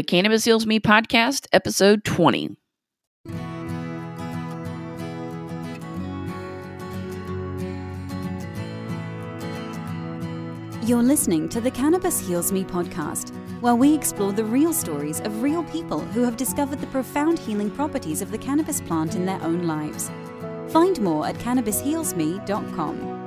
the Cannabis Heals Me podcast, episode 20. You're listening to the Cannabis Heals Me podcast, where we explore the real stories of real people who have discovered the profound healing properties of the cannabis plant in their own lives. Find more at cannabishealsme.com.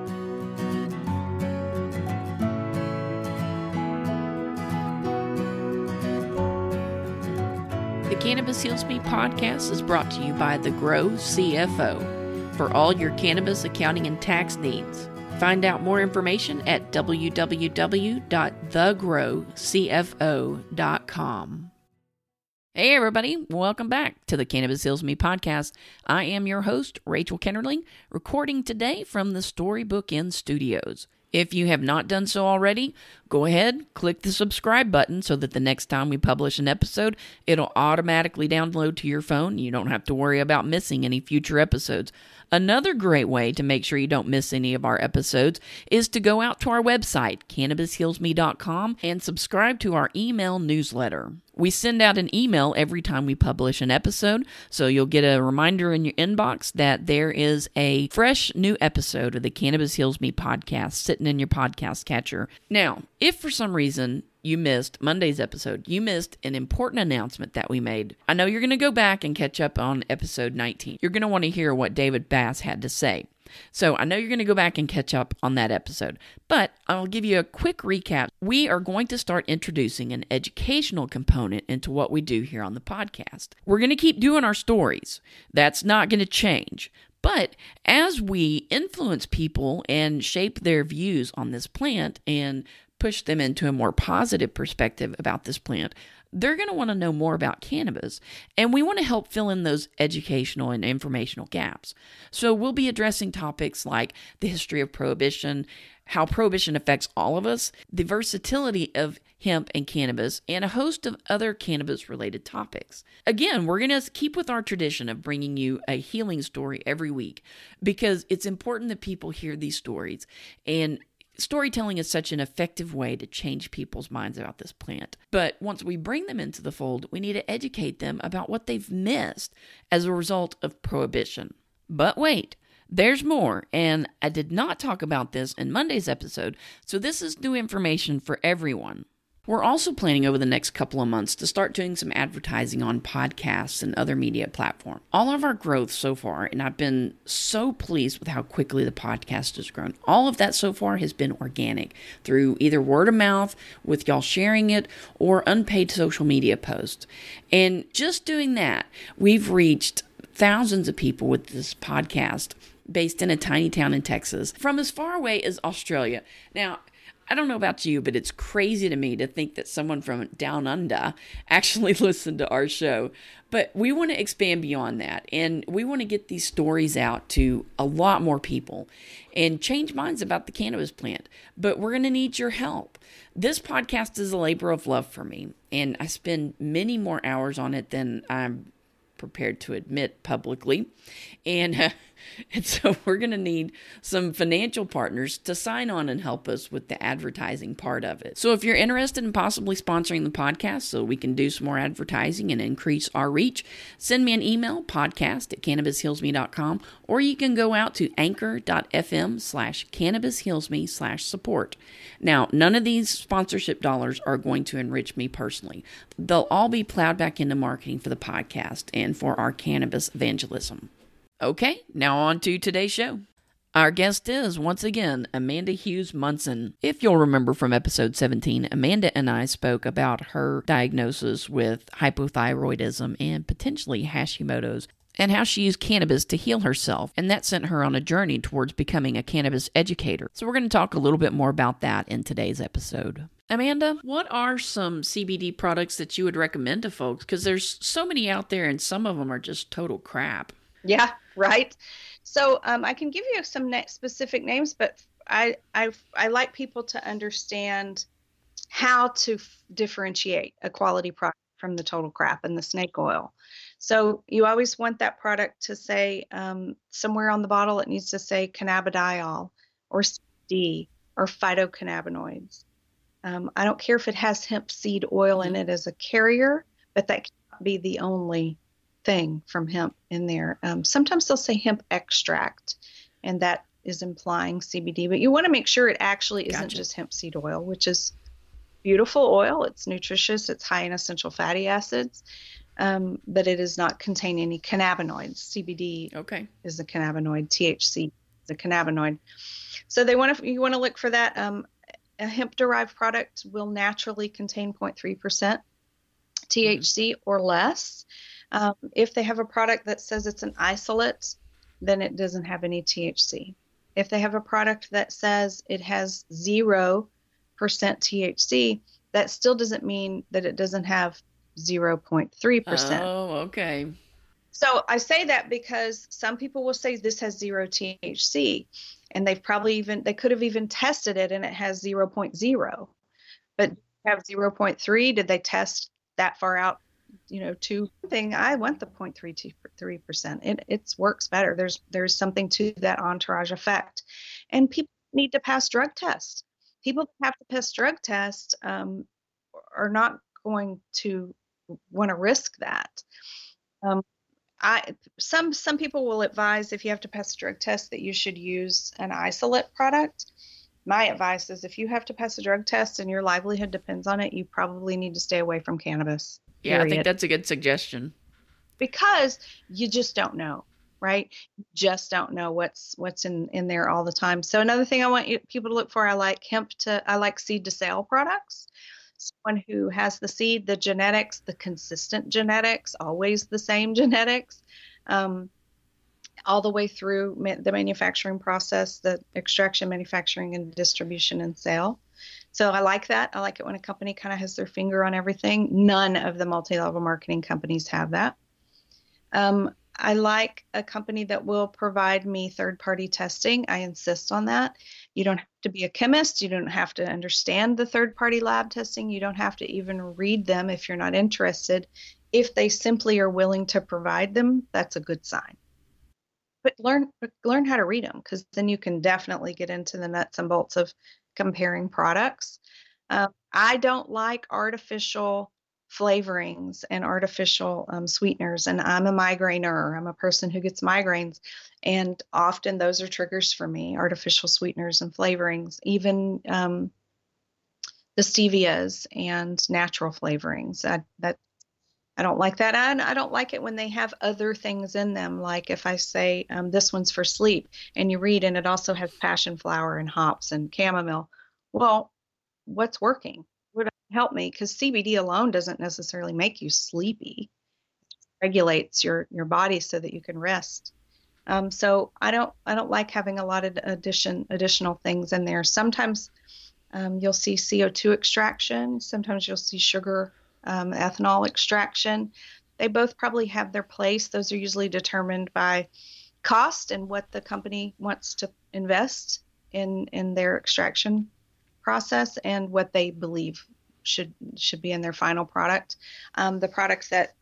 Cannabis Heals Me podcast is brought to you by The Grow CFO for all your cannabis accounting and tax needs. Find out more information at www.thegrowcfo.com. Hey, everybody, welcome back to the Cannabis Heals Me podcast. I am your host, Rachel Kennerling, recording today from the Storybook Inn Studios. If you have not done so already, go ahead, click the subscribe button so that the next time we publish an episode, it'll automatically download to your phone. You don't have to worry about missing any future episodes. Another great way to make sure you don't miss any of our episodes is to go out to our website, cannabishealsme.com, and subscribe to our email newsletter. We send out an email every time we publish an episode, so you'll get a reminder in your inbox that there is a fresh new episode of the Cannabis Heals Me podcast sitting in your podcast catcher. Now, if for some reason you missed Monday's episode, you missed an important announcement that we made. I know you're going to go back and catch up on episode 19. You're going to want to hear what David Bass had to say. So I know you're going to go back and catch up on that episode, but I'll give you a quick recap. We are going to start introducing an educational component into what we do here on the podcast. We're going to keep doing our stories. That's not going to change. But as we influence people and shape their views on this plant and push them into a more positive perspective about this plant, they're going to want to know more about cannabis, and we want to help fill in those educational and informational gaps. So, we'll be addressing topics like the history of prohibition, how prohibition affects all of us, the versatility of hemp and cannabis, and a host of other cannabis related topics. Again, we're going to keep with our tradition of bringing you a healing story every week because it's important that people hear these stories and Storytelling is such an effective way to change people's minds about this plant. But once we bring them into the fold, we need to educate them about what they've missed as a result of prohibition. But wait, there's more, and I did not talk about this in Monday's episode, so this is new information for everyone. We're also planning over the next couple of months to start doing some advertising on podcasts and other media platforms. All of our growth so far, and I've been so pleased with how quickly the podcast has grown. All of that so far has been organic through either word of mouth, with y'all sharing it, or unpaid social media posts. And just doing that, we've reached thousands of people with this podcast based in a tiny town in Texas from as far away as Australia. Now, I don't know about you, but it's crazy to me to think that someone from down under actually listened to our show. But we want to expand beyond that. And we want to get these stories out to a lot more people and change minds about the cannabis plant. But we're going to need your help. This podcast is a labor of love for me. And I spend many more hours on it than I'm prepared to admit publicly. And And so we're going to need some financial partners to sign on and help us with the advertising part of it. So if you're interested in possibly sponsoring the podcast so we can do some more advertising and increase our reach, send me an email, podcast at cannabishealsme.com, or you can go out to anchor.fm slash cannabishealsme slash support. Now, none of these sponsorship dollars are going to enrich me personally. They'll all be plowed back into marketing for the podcast and for our cannabis evangelism. Okay, now on to today's show. Our guest is, once again, Amanda Hughes Munson. If you'll remember from episode 17, Amanda and I spoke about her diagnosis with hypothyroidism and potentially Hashimoto's and how she used cannabis to heal herself, and that sent her on a journey towards becoming a cannabis educator. So, we're going to talk a little bit more about that in today's episode. Amanda, what are some CBD products that you would recommend to folks? Because there's so many out there, and some of them are just total crap. Yeah, right. So um, I can give you some na- specific names, but I, I I like people to understand how to f- differentiate a quality product from the total crap and the snake oil. So you always want that product to say um, somewhere on the bottle it needs to say cannabidiol or D or phytocannabinoids. Um, I don't care if it has hemp seed oil in it as a carrier, but that can't be the only thing from hemp in there. Um, sometimes they'll say hemp extract, and that is implying CBD, but you want to make sure it actually isn't just hemp seed oil, which is beautiful oil. It's nutritious, it's high in essential fatty acids, um, but it does not contain any cannabinoids. CBD Okay. is a cannabinoid, THC is a cannabinoid. So they want to you want to look for that. Um, a hemp derived product will naturally contain 0.3% THC or less. Um, if they have a product that says it's an isolate, then it doesn't have any THC. If they have a product that says it has 0% THC, that still doesn't mean that it doesn't have 0.3%. Oh, okay. So I say that because some people will say this has zero THC, and they've probably even they could have even tested it and it has 0.0, but have 0.3. Did they test that far out? You know, to thing I want the 0.33 percent. It it works better. There's there's something to that entourage effect, and people need to pass drug tests. People that have to pass drug tests um, are not going to want to risk that. Um, I some some people will advise if you have to pass a drug test that you should use an isolate product. My advice is if you have to pass a drug test and your livelihood depends on it, you probably need to stay away from cannabis. Yeah, I think that's a good suggestion. because you just don't know, right? You just don't know what's what's in in there all the time. So another thing I want you, people to look for, I like hemp to I like seed to sale products. Someone who has the seed, the genetics, the consistent genetics, always the same genetics, um, all the way through the manufacturing process, the extraction, manufacturing, and distribution and sale. So I like that. I like it when a company kind of has their finger on everything. None of the multi-level marketing companies have that. Um, I like a company that will provide me third party testing. I insist on that. You don't have to be a chemist. You don't have to understand the third party lab testing. You don't have to even read them if you're not interested. If they simply are willing to provide them, that's a good sign. But learn but learn how to read them because then you can definitely get into the nuts and bolts of comparing products. Um, I don't like artificial flavorings and artificial um, sweeteners. And I'm a migrainer. I'm a person who gets migraines. And often those are triggers for me artificial sweeteners and flavorings, even um, the stevias and natural flavorings. I, that I don't like that. And I don't like it when they have other things in them. Like if I say um, this one's for sleep and you read and it also has passion flower and hops and chamomile. Well, what's working? Would help me because CBD alone doesn't necessarily make you sleepy. It regulates your your body so that you can rest. Um, so I don't I don't like having a lot of addition additional things in there. Sometimes um, you'll see CO2 extraction. Sometimes you'll see sugar um, ethanol extraction. They both probably have their place. Those are usually determined by cost and what the company wants to invest in in their extraction process and what they believe should should be in their final product. Um, the products that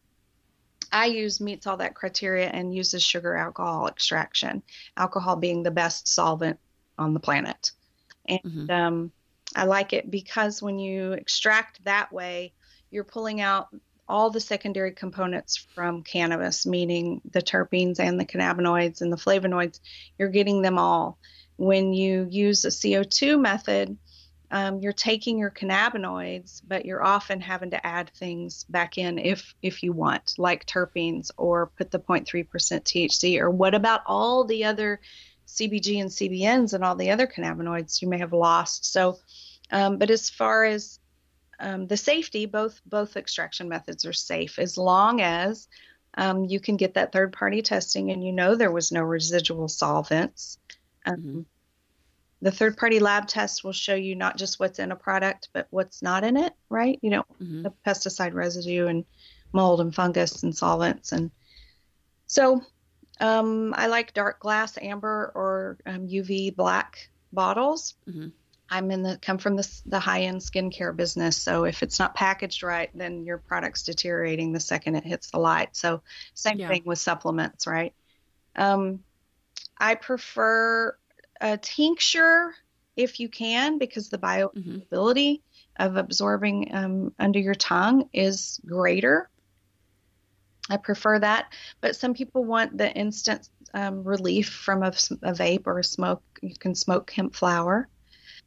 I use meets all that criteria and uses sugar alcohol extraction. Alcohol being the best solvent on the planet, and Mhm. um, I like it because when you extract that way, you're pulling out all the secondary components from cannabis, meaning the terpenes and the cannabinoids and the flavonoids. You're getting them all. When you use a CO2 method, um, you're taking your cannabinoids, but you're often having to add things back in if if you want, like terpenes, or put the 0.3% THC, or what about all the other CBG and CBNs and all the other cannabinoids you may have lost? So, um, but as far as um, the safety, both both extraction methods are safe as long as um, you can get that third party testing and you know there was no residual solvents. Um, Mhm. The third party lab test will show you not just what's in a product, but what's not in it, right? You know, Mhm. the pesticide residue and mold and fungus and solvents. And so um, I like dark glass, amber, or um, UV black bottles. Mhm. I'm in the come from the, the high end skincare business, so if it's not packaged right, then your product's deteriorating the second it hits the light. So same Yeah. thing with supplements, right? Um, I prefer a tincture if you can because the Mhm. bioavailability of absorbing um, under your tongue is greater. I prefer that, but some people want the instant um, relief from a, a, vape or a smoke. You can smoke hemp flower.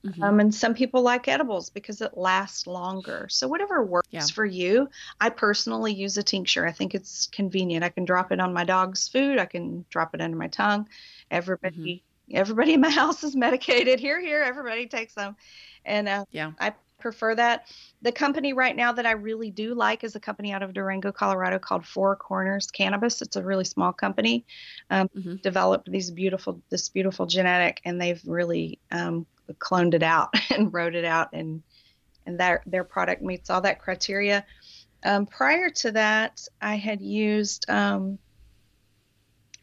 Mm-hmm. Um, and some people like edibles because it lasts longer. So, whatever works yeah. for you. I personally use a tincture. I think it's convenient. I can drop it on my dog's food, I can drop it under my tongue. Everybody. Mm-hmm everybody in my house is medicated. Here, here, everybody takes them. And uh, yeah, I prefer that. The company right now that I really do like is a company out of Durango, Colorado called Four Corners Cannabis. It's a really small company. Um, mm-hmm. Developed these beautiful, this beautiful genetic, and they've really um, cloned it out and wrote it out, and and their their product meets all that criteria. Um, prior to that, I had used um,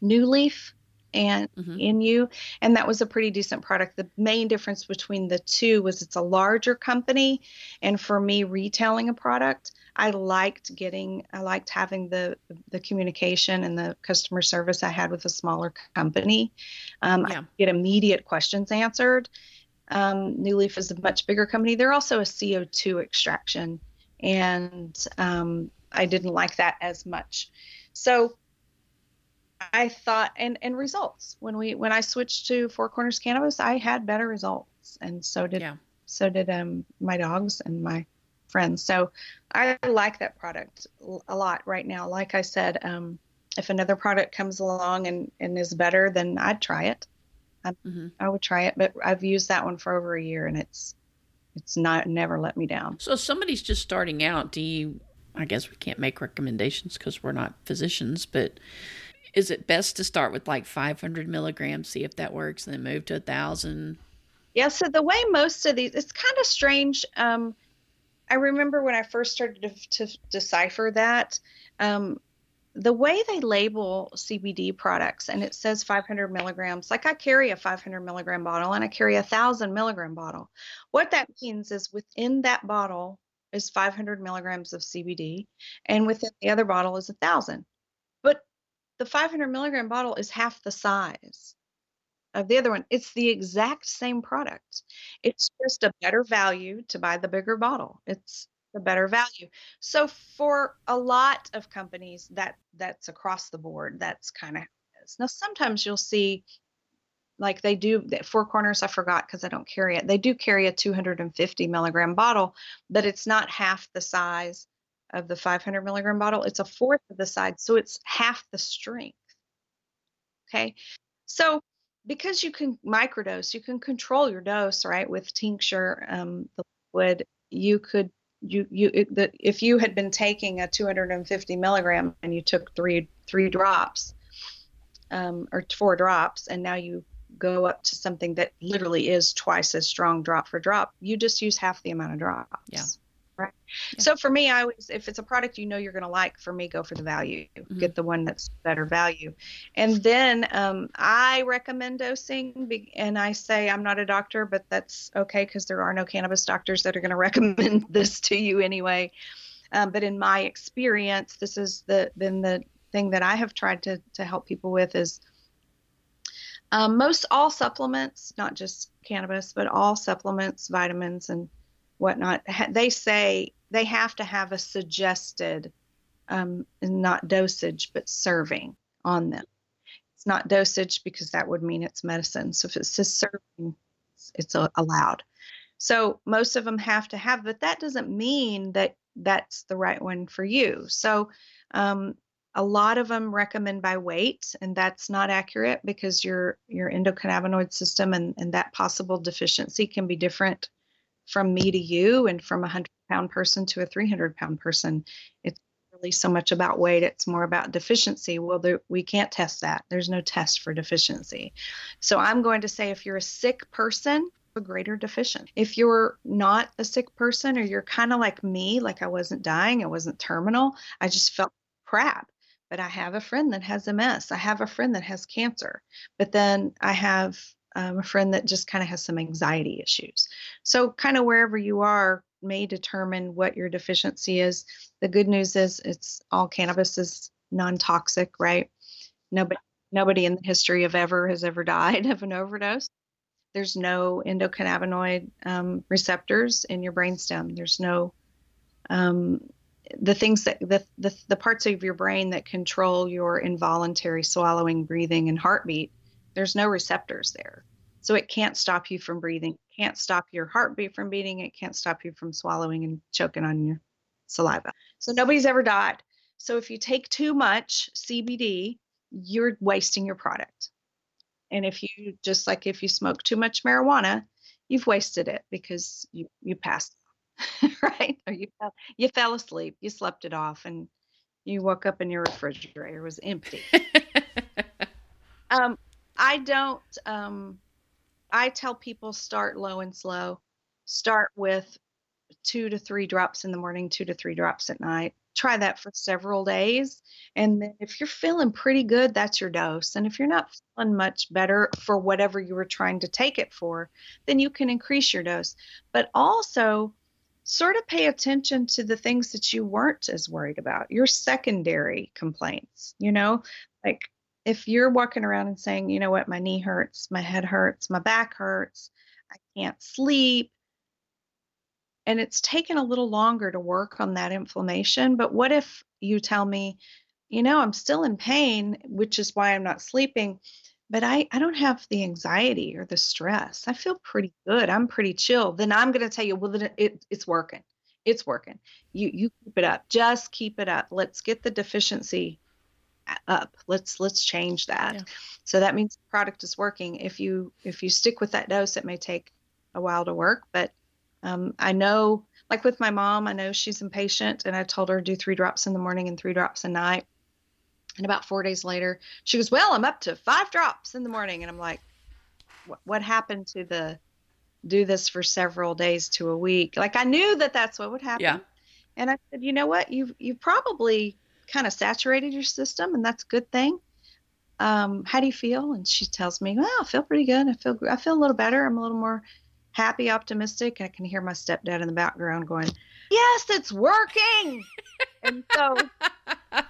Leaf and mm-hmm. Inu and that was a pretty decent product the main difference between the two was it's a larger company and for me retailing a product i liked getting i liked having the the communication and the customer service i had with a smaller company um, yeah. i get immediate questions answered um, Leaf is a much bigger company they're also a co2 extraction and um, i didn't like that as much so I thought and and results when we when I switched to Four Corners Cannabis, I had better results, and so did yeah. so did um my dogs and my friends. So I like that product a lot right now. Like I said, um, if another product comes along and and is better, then I'd try it. I, mm-hmm. I would try it, but I've used that one for over a year, and it's it's not never let me down. So if somebody's just starting out, do you? I guess we can't make recommendations because we're not physicians, but is it best to start with like 500 milligrams, see if that works, and then move to a thousand? Yeah. So the way most of these, it's kind of strange. Um, I remember when I first started to, to decipher that. Um, the way they label CBD products and it says 500 milligrams, like I carry a 500 milligram bottle and I carry a thousand milligram bottle. What that means is within that bottle is 500 milligrams of CBD, and within the other bottle is a thousand. But the 500 milligram bottle is half the size of the other one. It's the exact same product. It's just a better value to buy the bigger bottle. It's the better value. So for a lot of companies, that that's across the board. That's kind of now. Sometimes you'll see, like they do Four Corners. I forgot because I don't carry it. They do carry a 250 milligram bottle, but it's not half the size of the 500 milligram bottle. It's a fourth of the size, so it's half the strength. Okay, so because you can microdose, you can control your dose, right? With tincture, um, the liquid, you could you you the, if you had been taking a 250 milligram and you took three three drops um, or four drops, and now you go up to something that literally is twice as strong drop for drop, you just use half the amount of drops. Yeah. Right. Yeah. So for me, I always, if it's a product you know you're going to like, for me, go for the value. Mm-hmm. Get the one that's better value. And then um, I recommend dosing, and I say I'm not a doctor, but that's okay because there are no cannabis doctors that are going to recommend this to you anyway. Um, but in my experience, this is the then the thing that I have tried to to help people with is um, most all supplements, not just cannabis, but all supplements, vitamins, and whatnot, they say they have to have a suggested, um, not dosage, but serving on them. It's not dosage because that would mean it's medicine. So if it says serving, it's allowed. So most of them have to have, but that doesn't mean that that's the right one for you. So um, a lot of them recommend by weight, and that's not accurate because your your endocannabinoid system and, and that possible deficiency can be different from me to you and from a 100 pound person to a 300 pound person. It's really so much about weight, it's more about deficiency. Well, there, we can't test that. There's no test for deficiency. So I'm going to say if you're a sick person, a greater deficient. If you're not a sick person or you're kind of like me, like I wasn't dying, I wasn't terminal, I just felt crap. But I have a friend that has MS. I have a friend that has cancer. But then I have um, a friend that just kind of has some anxiety issues. So, kind of wherever you are may determine what your deficiency is. The good news is it's all cannabis is non-toxic, right? Nobody nobody in the history of ever has ever died of an overdose. There's no endocannabinoid um, receptors in your brainstem. There's no um, the things that the, the the parts of your brain that control your involuntary swallowing, breathing, and heartbeat. There's no receptors there, so it can't stop you from breathing. Can't stop your heartbeat from beating. It can't stop you from swallowing and choking on your saliva. So nobody's ever died. So if you take too much CBD, you're wasting your product. And if you just like if you smoke too much marijuana, you've wasted it because you you passed right? Or you fell, you fell asleep, you slept it off, and you woke up and your refrigerator was empty. um, I don't. Um, I tell people start low and slow. Start with two to three drops in the morning, two to three drops at night. Try that for several days. And then if you're feeling pretty good, that's your dose. And if you're not feeling much better for whatever you were trying to take it for, then you can increase your dose. But also, sort of pay attention to the things that you weren't as worried about, your secondary complaints, you know, like if you're walking around and saying, you know what, my knee hurts, my head hurts, my back hurts, I can't sleep, and it's taken a little longer to work on that inflammation. But what if you tell me, you know, I'm still in pain, which is why I'm not sleeping, but I, I don't have the anxiety or the stress. I feel pretty good. I'm pretty chill. Then I'm going to tell you, well, then it, it's working. It's working. You you keep it up. Just keep it up. Let's get the deficiency up. Let's let's change that. Yeah. So that means the product is working. If you if you stick with that dose, it may take a while to work, but um, I know, like with my mom, I know she's impatient, and I told her to do three drops in the morning and three drops a night. And about four days later, she goes, Well, I'm up to five drops in the morning. And I'm like, What happened to the do this for several days to a week? Like, I knew that that's what would happen. Yeah. And I said, You know what? You've, you've probably kind of saturated your system, and that's a good thing. Um, how do you feel? And she tells me, Well, I feel pretty good. I feel, I feel a little better. I'm a little more happy, optimistic. I can hear my stepdad in the background going, Yes, it's working. and so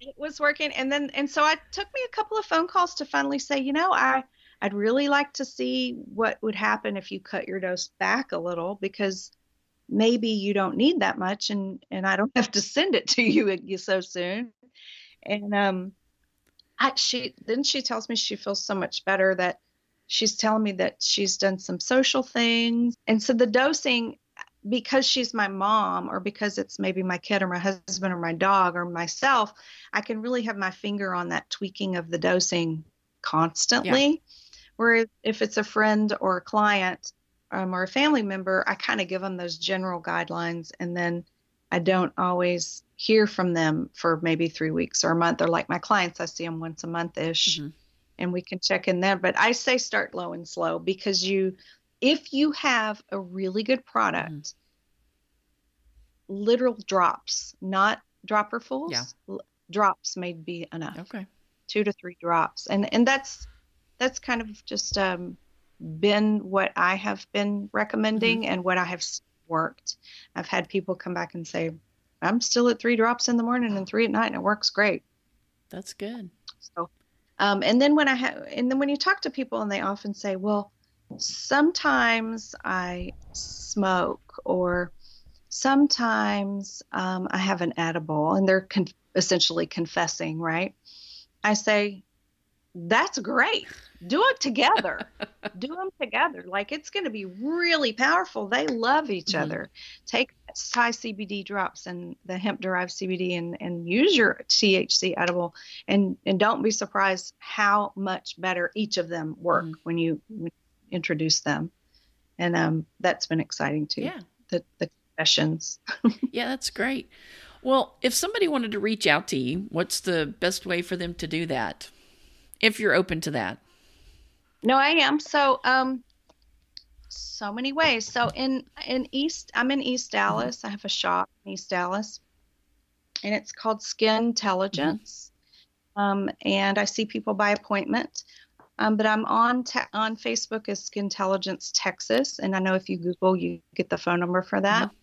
it was working and then and so it took me a couple of phone calls to finally say you know i i'd really like to see what would happen if you cut your dose back a little because maybe you don't need that much and and i don't have to send it to you so soon and um I, she then she tells me she feels so much better that she's telling me that she's done some social things and so the dosing because she's my mom or because it's maybe my kid or my husband or my dog or myself, I can really have my finger on that tweaking of the dosing constantly. Yeah. Whereas if it's a friend or a client um, or a family member, I kind of give them those general guidelines and then I don't always hear from them for maybe three weeks or a month. Or like my clients, I see them once a month ish. Mm-hmm. And we can check in there. But I say start low and slow because you if you have a really good product, mm. literal drops, not dropperfuls, yeah. l- drops may be enough. Okay. Two to three drops. And and that's that's kind of just um, been what I have been recommending mm-hmm. and what I have worked. I've had people come back and say, I'm still at three drops in the morning and three at night, and it works great. That's good. So, um, and then when I have, and then when you talk to people, and they often say, "Well, sometimes I smoke or sometimes um, I have an edible and they're con- essentially confessing, right? I say, that's great. Do it together. Do them together. Like it's going to be really powerful. They love each mm-hmm. other. Take high CBD drops and the hemp derived CBD and, and use your THC edible and, and don't be surprised how much better each of them work mm-hmm. when you when introduce them, and um, that's been exciting too. Yeah, the the confessions. yeah, that's great. Well, if somebody wanted to reach out to you, what's the best way for them to do that? If you're open to that. No, I am. So, um, so many ways. So in in East, I'm in East mm-hmm. Dallas. Mm-hmm. I have a shop in East Dallas, and it's called Skin Intelligence. Mm-hmm. Um, and I see people by appointment. Um, but I'm on te- on Facebook as Skin Intelligence Texas, and I know if you Google, you get the phone number for that. Mm-hmm.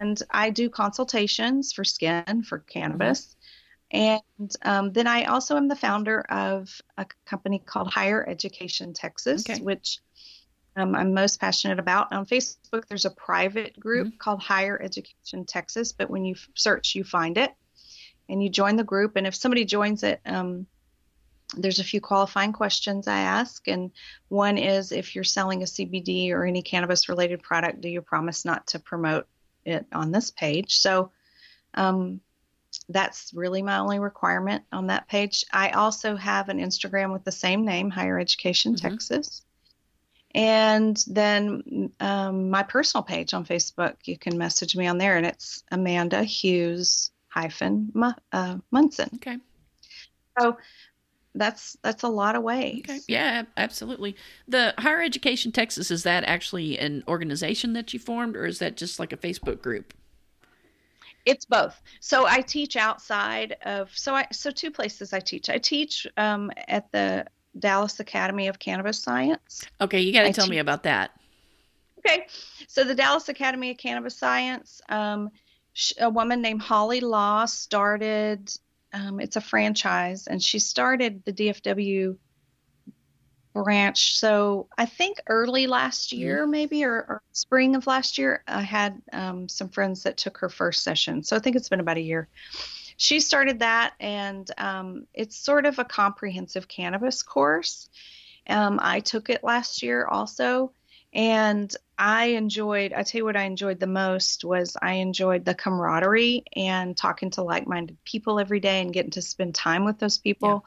And I do consultations for skin for cannabis, And um, then I also am the founder of a company called Higher Education Texas, Okay. which um, I'm most passionate about. On Facebook, there's a private group Mm-hmm. called Higher Education Texas, but when you f- search, you find it and you join the group. And if somebody joins it, um, there's a few qualifying questions I ask. And one is if you're selling a CBD or any cannabis related product, do you promise not to promote it on this page? So um, that's really my only requirement on that page. I also have an Instagram with the same name, Higher Education Mhm. Texas. And then um, my personal page on Facebook, you can message me on there, and it's Amanda Hughes hyphen uh, Munson. Okay. So that's that's a lot of ways. Okay. Yeah, absolutely. The Higher Education Texas is that actually an organization that you formed, or is that just like a Facebook group? It's both. So I teach outside of so I so two places I teach. I teach um, at the Dallas Academy of Cannabis Science. Okay, you got to tell me about that. Okay, so the Dallas Academy of Cannabis Science, um, sh- a woman named Holly Law started. Um, it's a franchise, and she started the DFW branch. So I think early last year, maybe or, or spring of last year, I had um, some friends that took her first session. So I think it's been about a year. She started that, and um, it's sort of a comprehensive cannabis course. Um, I took it last year also and i enjoyed i tell you what i enjoyed the most was i enjoyed the camaraderie and talking to like-minded people every day and getting to spend time with those people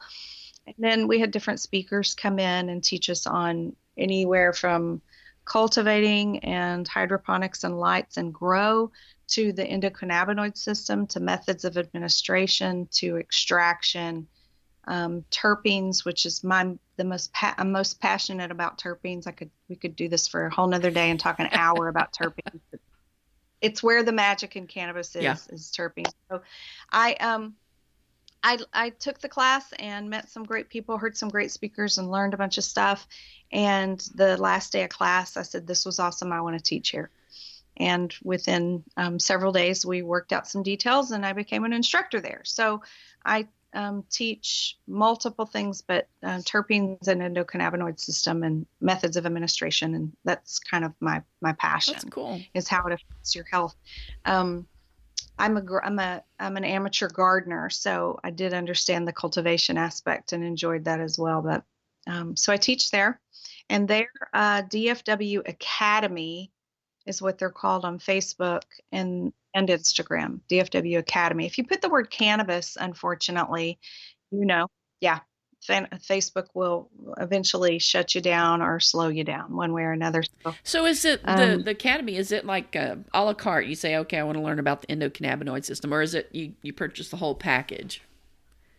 and then we had different speakers come in and teach us on anywhere from cultivating and hydroponics and lights and grow to the endocannabinoid system to methods of administration to extraction um, terpenes, which is my the most pa- I'm most passionate about terpenes. I could we could do this for a whole nother day and talk an hour about terpenes. It's where the magic in cannabis is Yeah. is terpenes. So, I um. I, I took the class and met some great people, heard some great speakers, and learned a bunch of stuff. And the last day of class, I said, This was awesome. I want to teach here. And within um, several days, we worked out some details and I became an instructor there. So I um, teach multiple things, but uh, terpenes and endocannabinoid system and methods of administration, and that's kind of my my passion That's cool. is how it affects your health. Um, I'm a I'm a I'm an amateur gardener, so I did understand the cultivation aspect and enjoyed that as well. But um, so I teach there, and their uh, DFW Academy is what they're called on Facebook and and Instagram. DFW Academy. If you put the word cannabis, unfortunately, you know, yeah, fan- Facebook will eventually shut you down or slow you down one way or another. So So is it the Um, the academy? Is it like a, a la carte? You say, okay, I want to learn about the endocannabinoid system, or is it you you purchase the whole package?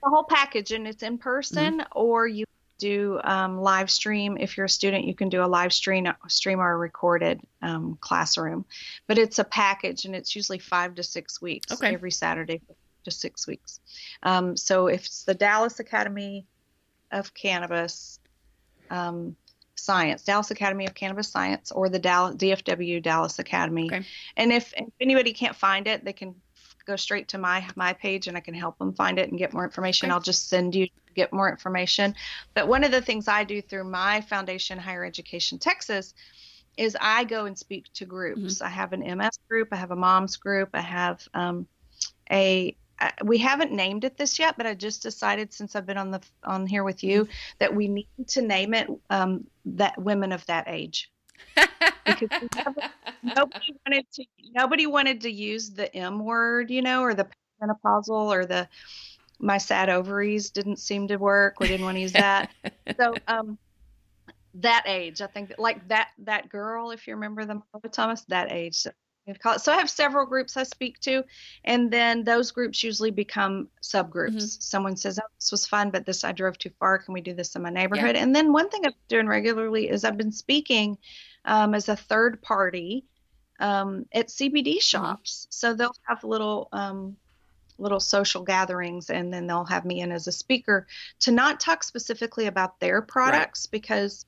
the whole package and it's in person or you do um, live stream if you're a student you can do a live stream stream or a recorded um, classroom but it's a package and it's usually five to six weeks Okay. every saturday to six weeks um, so if it's the dallas academy of cannabis um, science dallas academy of cannabis science or the dallas dfw dallas academy Okay. and if, if anybody can't find it they can go straight to my my page and I can help them find it and get more information. Okay. I'll just send you get more information. But one of the things I do through my foundation, Higher Education Texas, is I go and speak to groups. I have an MS group, I have a moms group, I have um, a we haven't named it this yet, but I just decided since I've been on the on here with you that we need to name it um, that women of that age because never, nobody wanted to nobody wanted to use the M word, you know, or the menopausal or the my sad ovaries didn't seem to work. We didn't want to use that. so um that age, I think that like that that girl, if you remember the Thomas, that age. So, we'd call it- so I have several groups I speak to, and then those groups usually become subgroups. Someone says, "Oh, this was fun, but this I drove too far. Can we do this in my neighborhood?" And then one thing I'm doing regularly is I've been speaking um, as a third party um, at CBD shops. So they'll have little um, little social gatherings, and then they'll have me in as a speaker to not talk specifically about their products because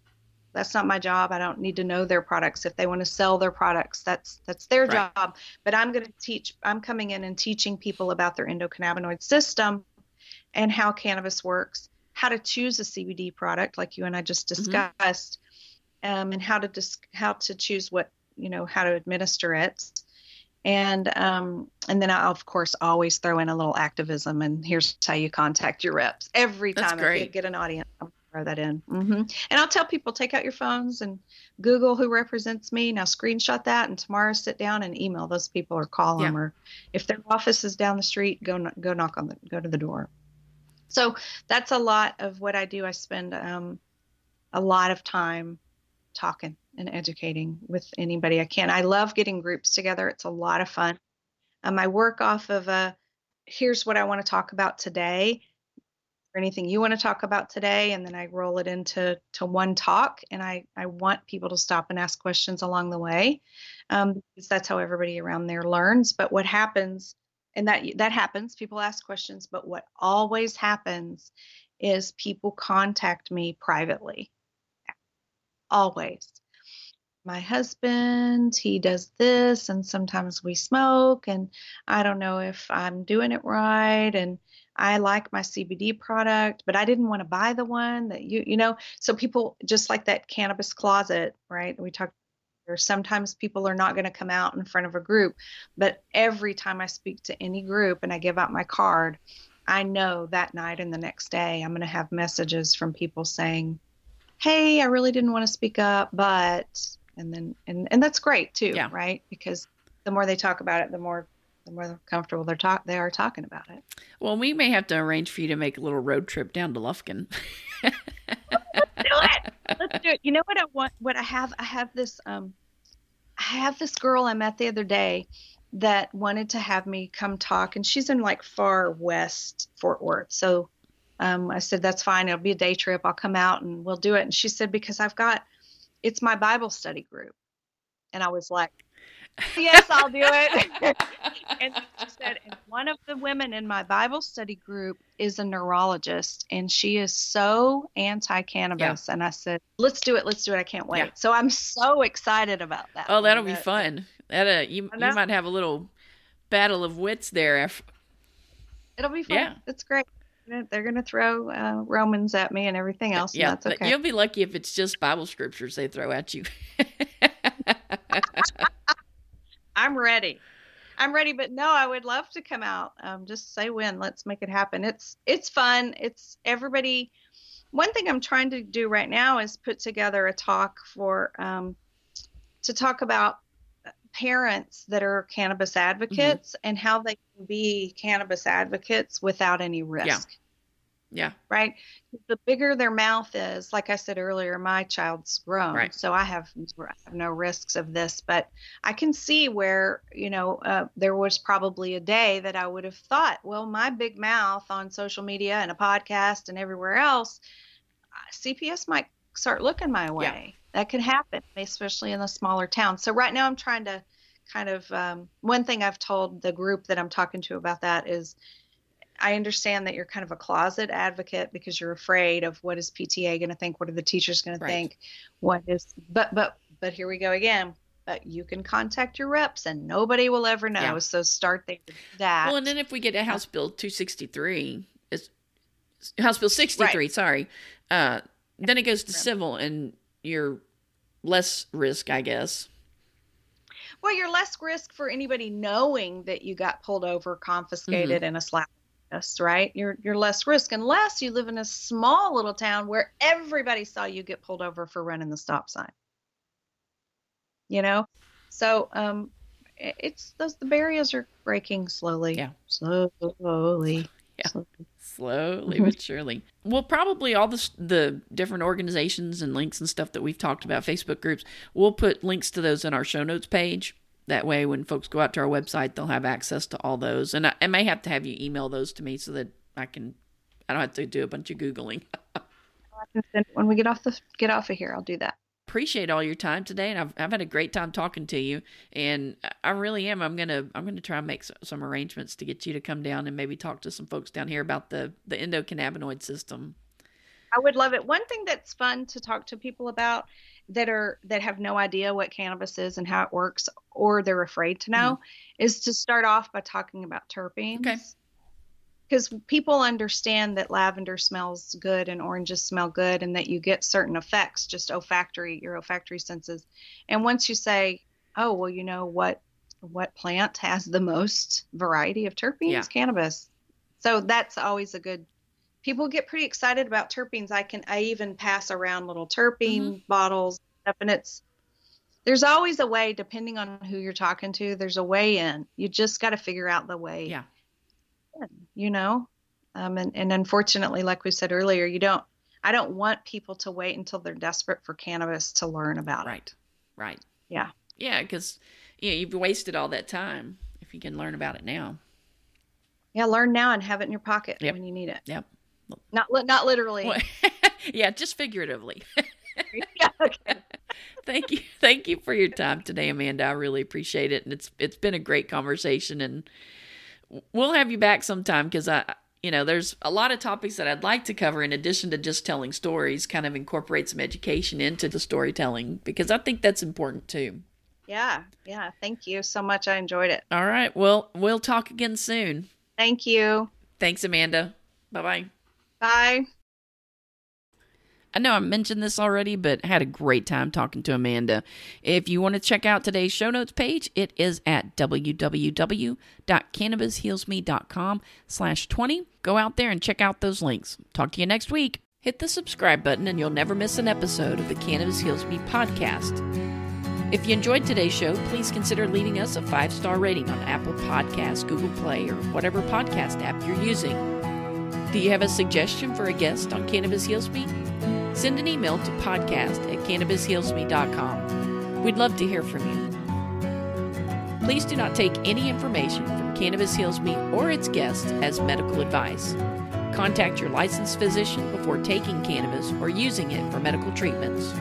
that's not my job. I don't need to know their products. If they want to sell their products, that's that's their Right. job. But I'm going to teach. I'm coming in and teaching people about their endocannabinoid system and how cannabis works, how to choose a CBD product, like you and I just Mm-hmm. discussed, um, and how to dis- how to choose what you know how to administer it. And um, and then I of course always throw in a little activism and here's how you contact your reps every time I get an audience. I'll throw that in, Mm-hmm. and I'll tell people take out your phones and Google who represents me. Now screenshot that and tomorrow sit down and email those people or call Yeah. them or if their office is down the street, go go knock on the go to the door. So that's a lot of what I do. I spend um, a lot of time talking and educating with anybody I can. I love getting groups together. It's a lot of fun. Um, I work off of a here's what I want to talk about today, or anything you want to talk about today, and then I roll it into to one talk. And I I want people to stop and ask questions along the way, um, because that's how everybody around there learns. But what happens, and that that happens, people ask questions. But what always happens is people contact me privately always. My husband, he does this, and sometimes we smoke, and I don't know if I'm doing it right. And I like my CBD product, but I didn't want to buy the one that you, you know. So people just like that cannabis closet, right? We talked. Or sometimes people are not going to come out in front of a group, but every time I speak to any group and I give out my card, I know that night and the next day I'm going to have messages from people saying, hey i really didn't want to speak up but and then and and that's great too Yeah. right because the more they talk about it the more the more comfortable they're talk they are talking about it. Well, we may have to arrange for you to make a little road trip down to Lufkin. Let's do it. Let's do it. You know what i want what i have i have this um i have this girl i met the other day that wanted to have me come talk and she's in like far west fort worth. So um, i said that's fine. It'll be a day trip. I'll come out and we'll do it. And she said because i've got it's my bible study group. And i was like yes i'll do it and she said, and one of the women in my Bible study group is a neurologist, and she is so anti-cannabis. And I said, let's do it, let's do it. I can't wait. Yeah. So I'm so excited about that. Oh, that'll be That- fun. That uh, you you might have a little battle of wits there. Af- It'll be fun. Yeah. It's great. They're- going to throw uh, Romans at me and everything else, yeah, that's okay. you'll be lucky if it's just Bible scriptures they throw at you. I'm ready. I'm ready, but no, I would love to come out. Um, just say when. Let's make it happen. It's it's fun. It's everybody. One thing I'm trying to do right now is put together a talk for um, to talk about parents that are cannabis advocates and how they can be cannabis advocates without any risk yeah, right? The bigger their mouth is, like I said earlier, my child's grown, Right. so I have, I have no risks of this. But I can see where, you know, uh, there was probably a day that I would have thought, well, my big mouth on social media and a podcast and everywhere else, uh, CPS might start looking my way. That could happen, especially in the smaller towns. So right now, I'm trying to kind of um, one thing I've told the group that I'm talking to about that is I understand that you're kind of a closet advocate because you're afraid of what is PTA going to think, what are the teachers going to think, what is, but but but here we go again. But you can contact your reps and nobody will ever know. Yeah. So start there that. Well, and then if we get a House Bill 263, it's House Bill 63, sorry, uh, then it goes to civil and you're less risk, I guess. well, you're less risk for anybody knowing that you got pulled over, confiscated, and a slap list, right? You're you're less risk unless you live in a small little town where everybody saw you get pulled over for running the stop sign. You know, so um, it's those the barriers are breaking slowly. Yeah. slowly. Yeah. slowly. Slowly but surely. Well, probably all the the different organizations and links and stuff that we've talked about, Facebook groups, we'll put links to those in our show notes page. That way, when folks go out to our website, they'll have access to all those. And I, I may have to have you email those to me so that I can, I don't have to do a bunch of googling. When we get off the get off of here, I'll do that. Appreciate all your time today, and I've I've had a great time talking to you. And I really am. I'm gonna I'm gonna try and make s- some arrangements to get you to come down and maybe talk to some folks down here about the the endocannabinoid system. I would love it. One thing that's fun to talk to people about that are that have no idea what cannabis is and how it works, or they're afraid to know, mm-hmm. is to start off by talking about terpenes. Okay. because people understand that lavender smells good and oranges smell good and that you get certain effects just olfactory your olfactory senses and once you say oh well you know what what plant has the most variety of terpenes Yeah. cannabis so that's always a good people get pretty excited about terpenes i can i even pass around little terpene Mm-hmm. bottles stuff and it's there's always a way depending on who you're talking to there's a way in you just got to figure out the way Yeah. in, you know um, and, and unfortunately like we said earlier you don't i don't want people to wait until they're desperate for cannabis to learn about it Right. Right. Yeah. Yeah, because you know, you've wasted all that time if you can learn about it now. yeah learn now and have it in your pocket Yep. when you need it Yep. Not li- not literally yeah, just figuratively. yeah, okay. thank you. Thank you for your time today, Amanda. I really appreciate it. And it's it's been a great conversation and we'll have you back sometime because I you know, there's a lot of topics that I'd like to cover in addition to just telling stories, kind of incorporate some education into the storytelling because I think that's important too. yeah yeah thank you so much i enjoyed it All right. Well, we'll talk again soon. thank you Thanks, Amanda. Bye bye. Bye I know I mentioned this already, but had a great time talking to Amanda. If you want to check out today's show notes page, it is at www.cannabishealsme.com slash 20. Go out there and check out those links. Talk to you next week. Hit the subscribe button and you'll never miss an episode of the Cannabis Heals Me podcast. If you enjoyed today's show, please consider leaving us a five star rating on Apple Podcasts, Google Play, or whatever podcast app you're using. Do you have a suggestion for a guest on Cannabis Heals Me? Send an email to podcast at cannabishealsme.com. We'd love to hear from you. Please do not take any information from Cannabis Heals Me or its guests as medical advice. Contact your licensed physician before taking cannabis or using it for medical treatments.